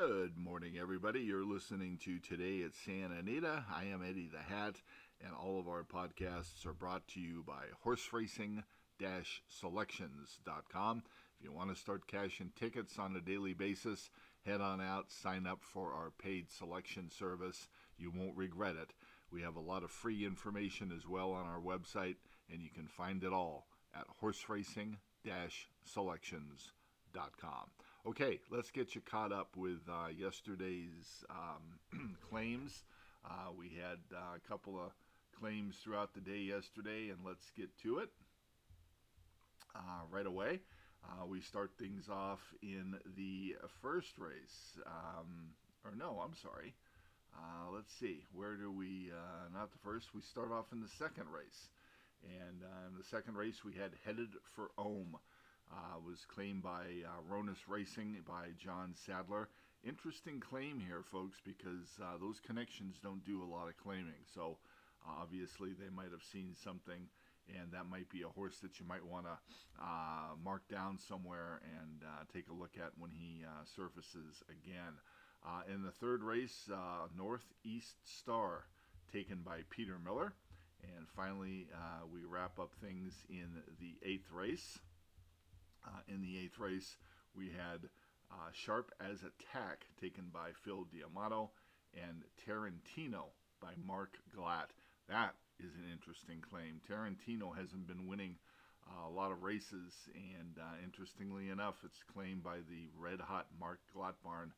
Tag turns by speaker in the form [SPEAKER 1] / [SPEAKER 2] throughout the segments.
[SPEAKER 1] Good morning, everybody. You're listening to Today at Santa Anita. I am Eddie the Hat, and all of our podcasts are brought to you by horse racing selections.com. If you want to start cashing tickets on a daily basis, head on out, sign up for our paid selection service. You won't regret it. We have a lot of free information as well on our website, and you can find it all at horseracing selections.com. Okay, let's get you caught up with uh, yesterday's um, claims. Uh, we had uh, a couple of claims throughout the day yesterday, and let's get to it uh, right away. Uh, we start things off in the first race. Um, or no, I'm sorry. Uh, let's see. Where do we? not the first. We start off in the second race. And in the second race, we had Headed for Ohm uh, was claimed by uh, Ronus Racing by John Sadler. Interesting claim here, folks, because uh, those connections don't do a lot of claiming. So obviously they might have seen something, and that might be a horse that you might want to uh, mark down somewhere and uh, take a look at when he uh, surfaces again. in the third race, Northeast Star, taken by Peter Miller. And finally, we wrap up things in the eighth race. Uh, in the eighth race, we had uh, Sharp as Attack taken by Phil D'Amato and Tarantino by Mark Glatt. That is an interesting claim. Tarantino hasn't been winning uh, a lot of races, and uh, interestingly enough, it's claimed by the red hot Mark Glatt barn,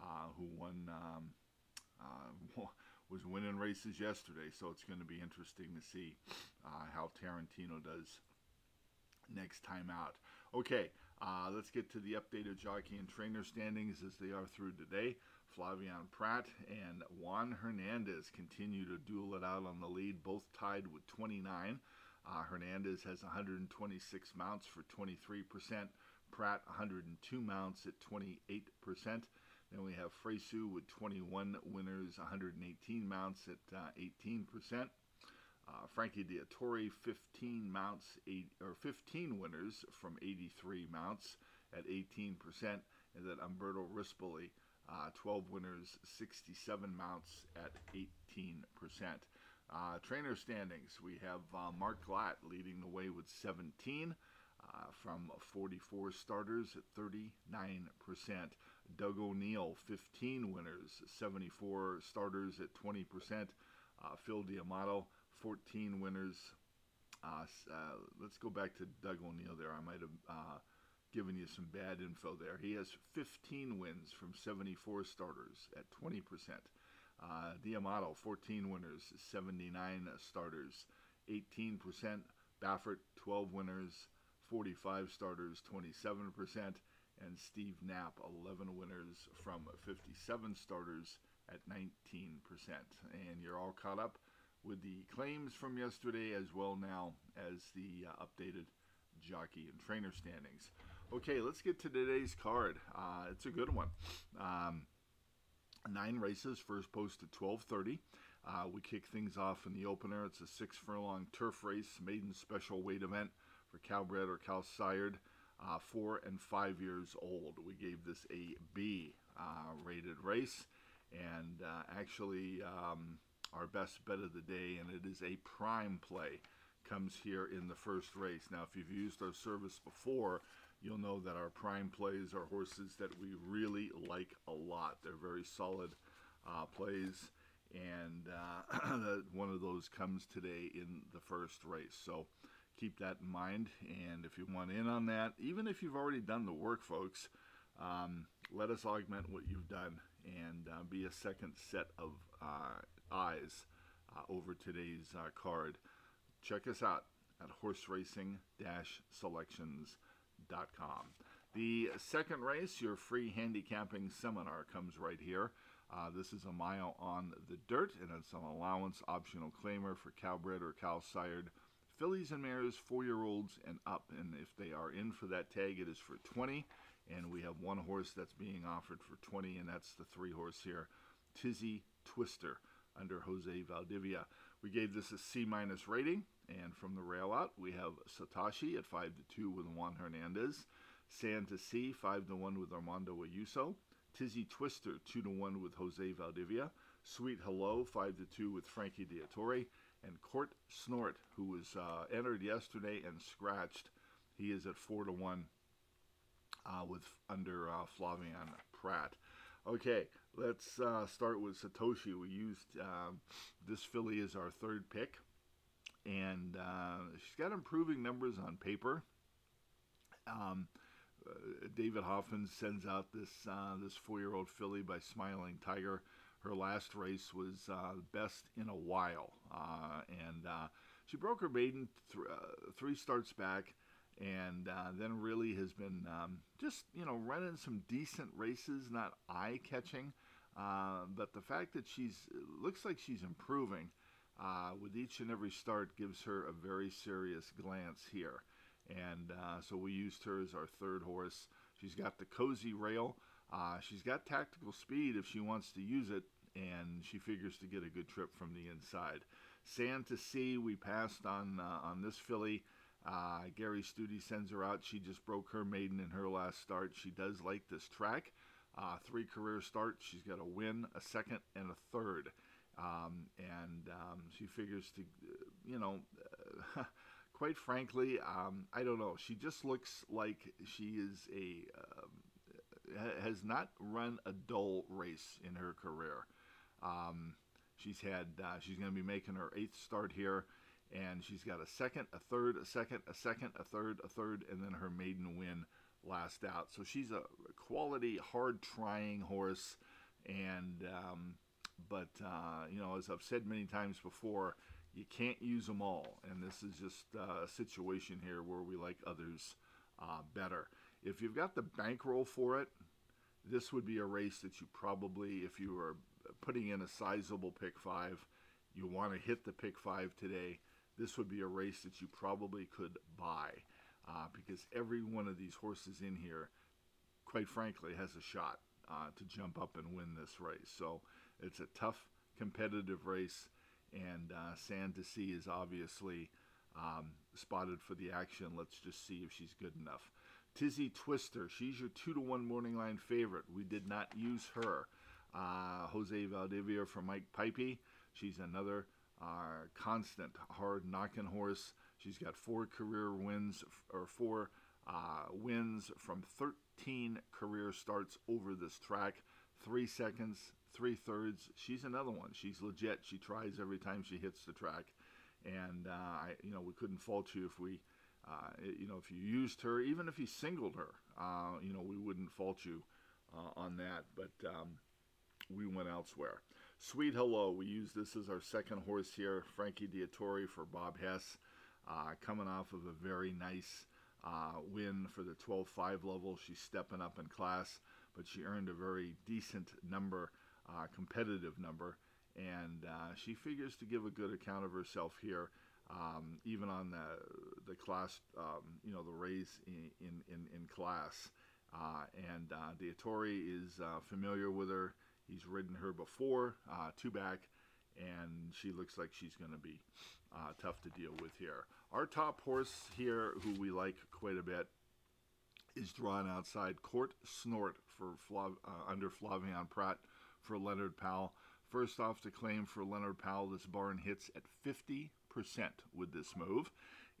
[SPEAKER 1] uh, who won. Um, uh, was winning races yesterday, so it's going to be interesting to see how Tarantino does next time out. Okay, uh, let's get to the updated jockey and trainer standings as they are through today. Flavien Prat and Juan Hernandez continue to duel it out on the lead, both tied with 29. Uh, Hernandez has 126 mounts for 23%. Prat 102 mounts at 28%. Then we have Fresu with 21 winners, 118 mounts at uh, 18%. Uh, Frankie Dettori, 15 mounts, eight, or 15 winners from 83 mounts at 18%, and then Umberto Rispoli, uh, 12 winners, 67 mounts at 18%. Uh, trainer standings, we have uh, Mark Glatt leading the way with 17 uh, from 44 starters at 39%. Doug O'Neill, 15 winners, 74 starters at 20%. Uh, Phil D'Amato, 14 winners. Uh, uh, let's go back to Doug O'Neill there. I might have uh, given you some bad info there. He has 15 wins from 74 starters at 20%. Uh, D'Amato, 14 winners, 79 starters, 18%. Baffert, 12 winners, 45 starters, 27%. And Steve Knapp, 11 winners from 57 starters at 19%. And you're all caught up with the claims from yesterday as well now as the uh, updated jockey and trainer standings. Okay, let's get to today's card. Uh, it's a good one. Um, nine races, first post at 12:30. Uh, we kick things off in the opener. It's a six furlong turf race, maiden special weight event for Calbred or Cal Sired, uh, four and five years old. We gave this a B uh, rated race, and uh, actually. Um, our best bet of the day, and it is a prime play. Comes here in the first race. Now, if you've used our service before, you'll know that our prime plays are horses that we really like a lot. They're very solid uh, plays, and uh, one of those comes today in the first race. So keep that in mind. And if you want in on that, even if you've already done the work, folks, um, let us augment what you've done and uh, be a second set of uh, eyes uh, over today's uh, card. Check us out at horseracing-selections.com. The second race, your free handicapping seminar, comes right here. Uh, this is a mile on the dirt, and it's an allowance optional claimer for Calbred or Cal sired fillies and mares, four year olds and up. And if they are in for that tag, it is for 20. And we have one horse that's being offered for 20, and that's the three horse here, Tizzy Twister under Jose Valdivia. We gave this a C minus rating, and from the rail out, we have Satoshi at 5 to 2 with Juan Hernandez, Sand to Sea 5 to 1 with Armando Ayuso, Tizzy Twister, 2 to 1 with Jose Valdivia. Sweet Hello, 5 to 2 with Frankie Dettori. And Court Snort, who was uh, entered yesterday and scratched, he is at 4 to 1 uh, with under uh, Flavien Prat. Okay, let's uh, start with Satoshi. We used um, this filly as our third pick, and uh, she's got improving numbers on paper. Um, uh, David Hoffman sends out this uh, this four-year-old filly by Smiling Tiger. Her last race was uh, best in a while, uh, and uh, she broke her maiden th- uh, three starts back, and then really has been um, just you know running some decent races, not eye-catching, but the fact that she's looks like she's improving with each and every start gives her a very serious glance here and uh, so we used her as our third horse. She's got the cozy rail. Uh, she's got tactical speed if she wants to use it, and she figures to get a good trip from the inside. Sand to Sea, we passed on uh, on this filly. Uh, Gary Stute sends her out. She just broke her maiden in her last start. She does like this track. Uh, three career starts. She's got a win, a second, and a third. Um, and um, she figures to, you know, quite frankly, um, I don't know. She just looks like she is a um, has not run a dull race in her career. Um, she's had uh, she's going to be making her eighth start here, and she's got a second, a third, a second, a second, a third, a third, and then her maiden win last out. So she's a quality, hard trying horse, and um, but uh, you know, as I've said many times before you can't use them all. And this is just uh, a situation here where we like others uh, better. If you've got the bankroll for it, this would be a race that you probably, if you are putting in a sizable pick five, you want to hit the pick five today, this would be a race that you probably could buy because every one of these horses in here, quite frankly, has a shot uh, to jump up and win this race. So it's a tough, competitive race and uh, Sand to Sea is obviously um, spotted for the action. Let's just see if she's good enough. Tizzy Twister, she's your two to one morning line favorite. We did not use her. Uh, Jose Valdivia from Mike Puype, she's another uh, constant hard knocking horse. She's got four career wins or four uh, wins from 13 career starts over this track. Three seconds, three thirds. She's another one. She's legit. She tries every time she hits the track, and uh, I, you know, we couldn't fault you if we, uh, you know, if you used her, even if you singled her, uh, you know, we wouldn't fault you uh, on that. But um, we went elsewhere. Sweet Hello. We use this as our second horse here. Frankie Dettori for Bob Hess, uh, coming off of a very nice. Uh, win for the 12-5 level. She's stepping up in class, but she earned a very decent number uh, competitive number, and uh, she figures to give a good account of herself here, um, even on the the class, um, you know, the raise in in, in, class. Uh, and uh, Dettori is uh, familiar with her. He's ridden her before, two back, and she looks like she's going to be uh, tough to deal with here. Our top horse here, who we like quite a bit, is drawn outside Court Snort for Flav- uh, under Flavien Prat for Leonard Powell. First off, the claim for Leonard Powell, this barn hits at 50% with this move.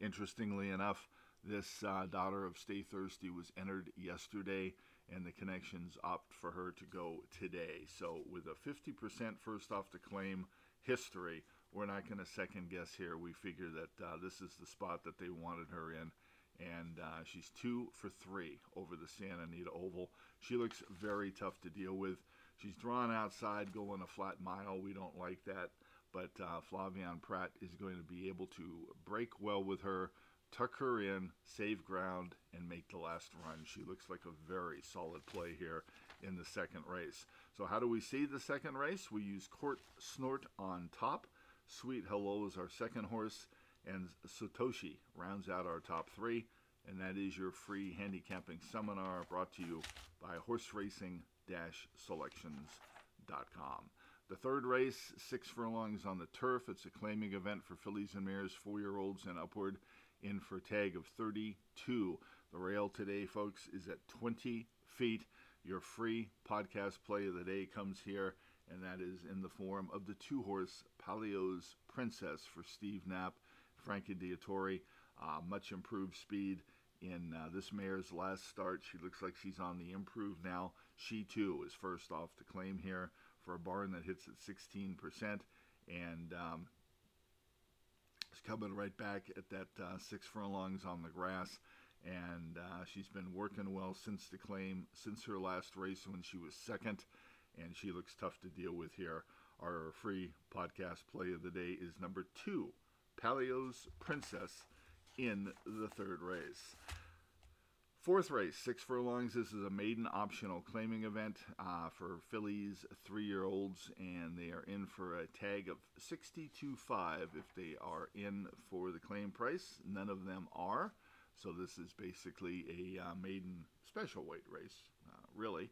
[SPEAKER 1] Interestingly enough, this uh, daughter of Stay Thirsty was entered yesterday, and the connections opt for her to go today. So, with a 50% first off the claim history, we're not going to second guess here. We figure that uh, this is the spot that they wanted her in. And uh, she's two for three over the Santa Anita Oval. She looks very tough to deal with. She's drawn outside, going a flat mile. We don't like that. But uh, Flavien Prat is going to be able to break well with her, tuck her in, save ground, and make the last run. She looks like a very solid play here in the second race. So, how do we see the second race? We use Court Snort on top. Sweet Hello is our second horse, and Satoshi rounds out our top three. And that is your free handicapping seminar brought to you by Horse Racing selections.com. The third race, six furlongs on the turf. It's a claiming event for fillies and mares, four year olds and upward, in for a tag of 32. The rail today, folks, is at 20 feet. Your free podcast play of the day comes here, and that is in the form of the two horse Palios Princess for Steve Knapp, Frankie Dettori. Uh, much improved speed in uh, this mare's last start. She looks like she's on the improve now. She too is first off to claim here for a barn that hits at 16%. And um, is coming right back at that uh, six furlongs on the grass. And uh, she's been working well since the claim, since her last race when she was second. And she looks tough to deal with here. Our free podcast play of the day is number two, Palios Princess in the third race. Fourth race, six furlongs. This is a maiden optional claiming event uh, for fillies, three-year-olds, and they are in for a tag of 62.5 if they are in for the claim price. None of them are, so this is basically a uh, maiden special weight race, uh, really.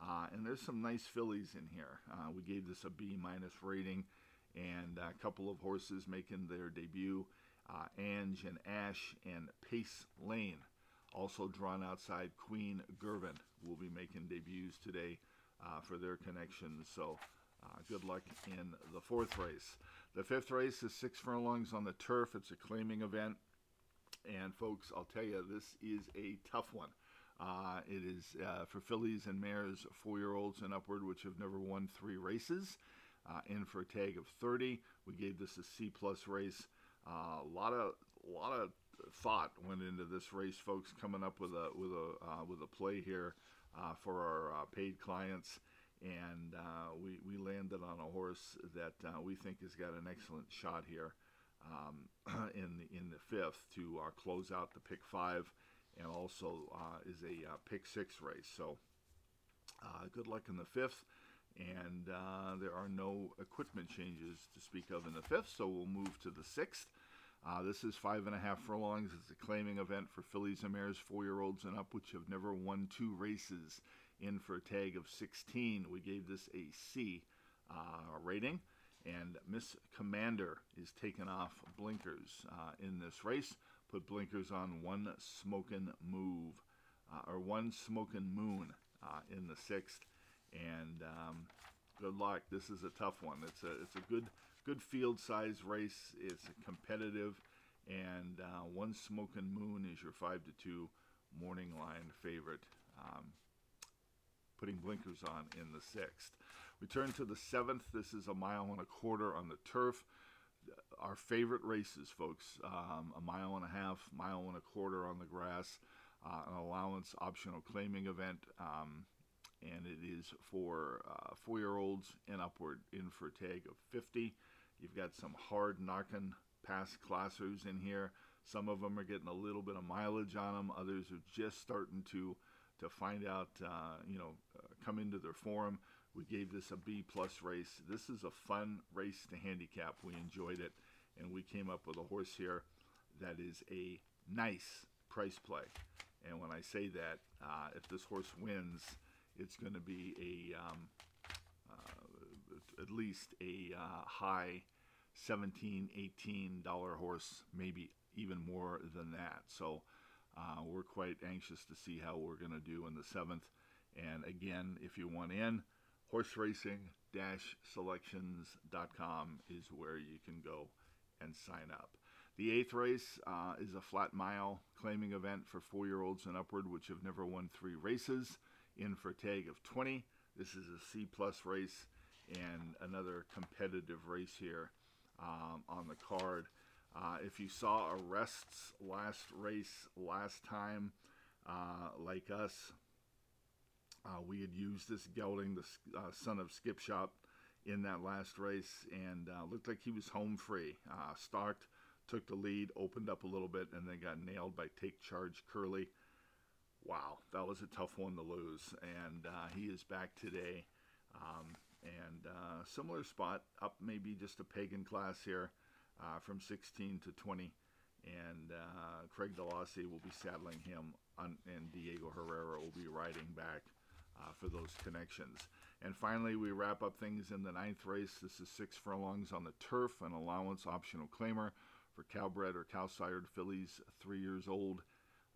[SPEAKER 1] Uh, and there's some nice fillies in here. Uh, we gave this a B minus rating, and a couple of horses making their debut: uh, Ange and Ash and Pace Lane also drawn outside Queen Gervin will be making debuts today uh, for their connections. So uh, good luck in the fourth race. The fifth race is six furlongs on the turf. It's a claiming event. And folks, I'll tell you, this is a tough one. Uh, it is uh, for fillies and mares, four-year-olds and upward, which have never won three races. Uh, in for a tag of 30. We gave this a C plus race. Uh, a lot of a lot of thought went into this race, folks. Coming up with a with a uh, with a play here uh, for our uh, paid clients, and uh, we we landed on a horse that uh, we think has got an excellent shot here um, in the in the fifth to uh, close out the pick five, and also is a pick six race. So good luck in the fifth. And there are no equipment changes to speak of in the fifth, so we'll move to the sixth. Uh, this is five and a half furlongs. It's a claiming event for fillies and mares, four year olds and up, which have never won two races. In for a tag of 16. We gave this a C uh, rating. And Miss Commander is taking off blinkers uh, in this race. Put blinkers on one smoking move, uh, or one smoking moon uh, in the sixth. And um, good luck. This is a tough one. It's a it's a good good field size race. It's competitive, and uh, one smoking moon is your five to two morning line favorite. Um, putting blinkers on in the sixth. We turn to the seventh. This is a mile and a quarter on the turf. Our favorite races, folks. Um, a mile and a half, mile and a quarter on the grass. Uh, an allowance optional claiming event. Um, and it is for uh, four year olds and upward in for a tag of 50. You've got some hard knocking past classers in here. Some of them are getting a little bit of mileage on them. Others are just starting to to find out, uh, you know, uh, come into their form. We gave this a B plus race. This is a fun race to handicap. We enjoyed it, and we came up with a horse here that is a nice price play. And when I say that, uh, if this horse wins, it's going to be a um, at least a uh, high 17 18 dollar horse maybe even more than that so uh, we're quite anxious to see how we're going to do in the seventh and again if you want in horse racing selections.com is where you can go and sign up. The eighth race uh, is a flat mile claiming event for four year olds and upward which have never won three races. In for a tag of 20 this is a c plus race and another competitive race here um, on the card. Uh, if you saw Arrest's last race last time, uh, like us, uh, we had used this gelding, the uh, son of Skip Shop, in that last race, and uh, looked like he was home free. Uh, took the lead, opened up a little bit, and then got nailed by Take Charge Curly. Wow, that was a tough one to lose, and he is back today. Um, and uh, similar spot up maybe just a pagan class here uh, from 16 to 20 and uh, Craig Dollase will be saddling him on, and Diego Herrera will be riding back uh, for those connections. And finally, we wrap up things in the ninth race. This is six furlongs on the turf, an allowance optional claimer for Calbred or Cal sired fillies, three years old,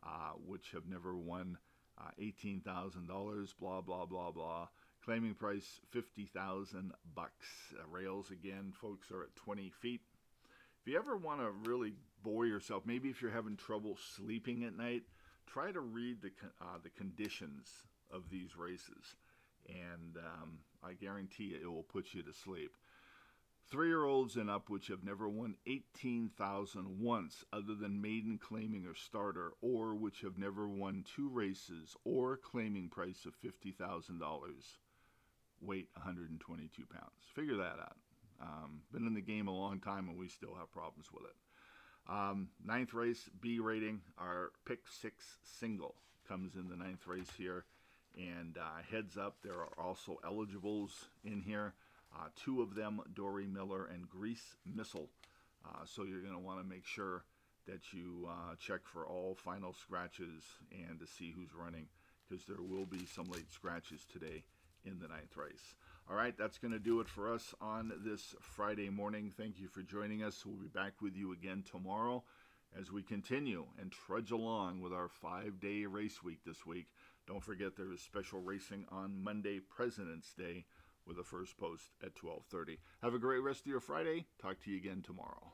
[SPEAKER 1] uh, which have never won uh, eighteen thousand dollars. Blah blah blah blah. Claiming price fifty thousand bucks. Uh, rails again, folks, are at twenty feet. If you ever want to really bore yourself, maybe if you're having trouble sleeping at night, try to read the uh, the conditions of these races, and um, I guarantee you it will put you to sleep. Three year olds and up which have never won 18,000 once other than maiden claiming or starter, or which have never won two races or claiming price of $50,000, weight 122 pounds. Figure that out. Um, been in the game a long time and we still have problems with it. Um, ninth race, B rating, our pick six single comes in the ninth race here. And uh, heads up, there are also eligibles in here. Uh, two of them, Dory Miller and Grease Missile. Uh, so you're going to want to make sure that you uh, check for all final scratches and to see who's running because there will be some late scratches today in the ninth race. All right, that's going to do it for us on this Friday morning. Thank you for joining us. We'll be back with you again tomorrow as we continue and trudge along with our five day race week this week. Don't forget there is special racing on Monday, President's Day with a first post at 12:30. Have a great rest of your Friday. Talk to you again tomorrow.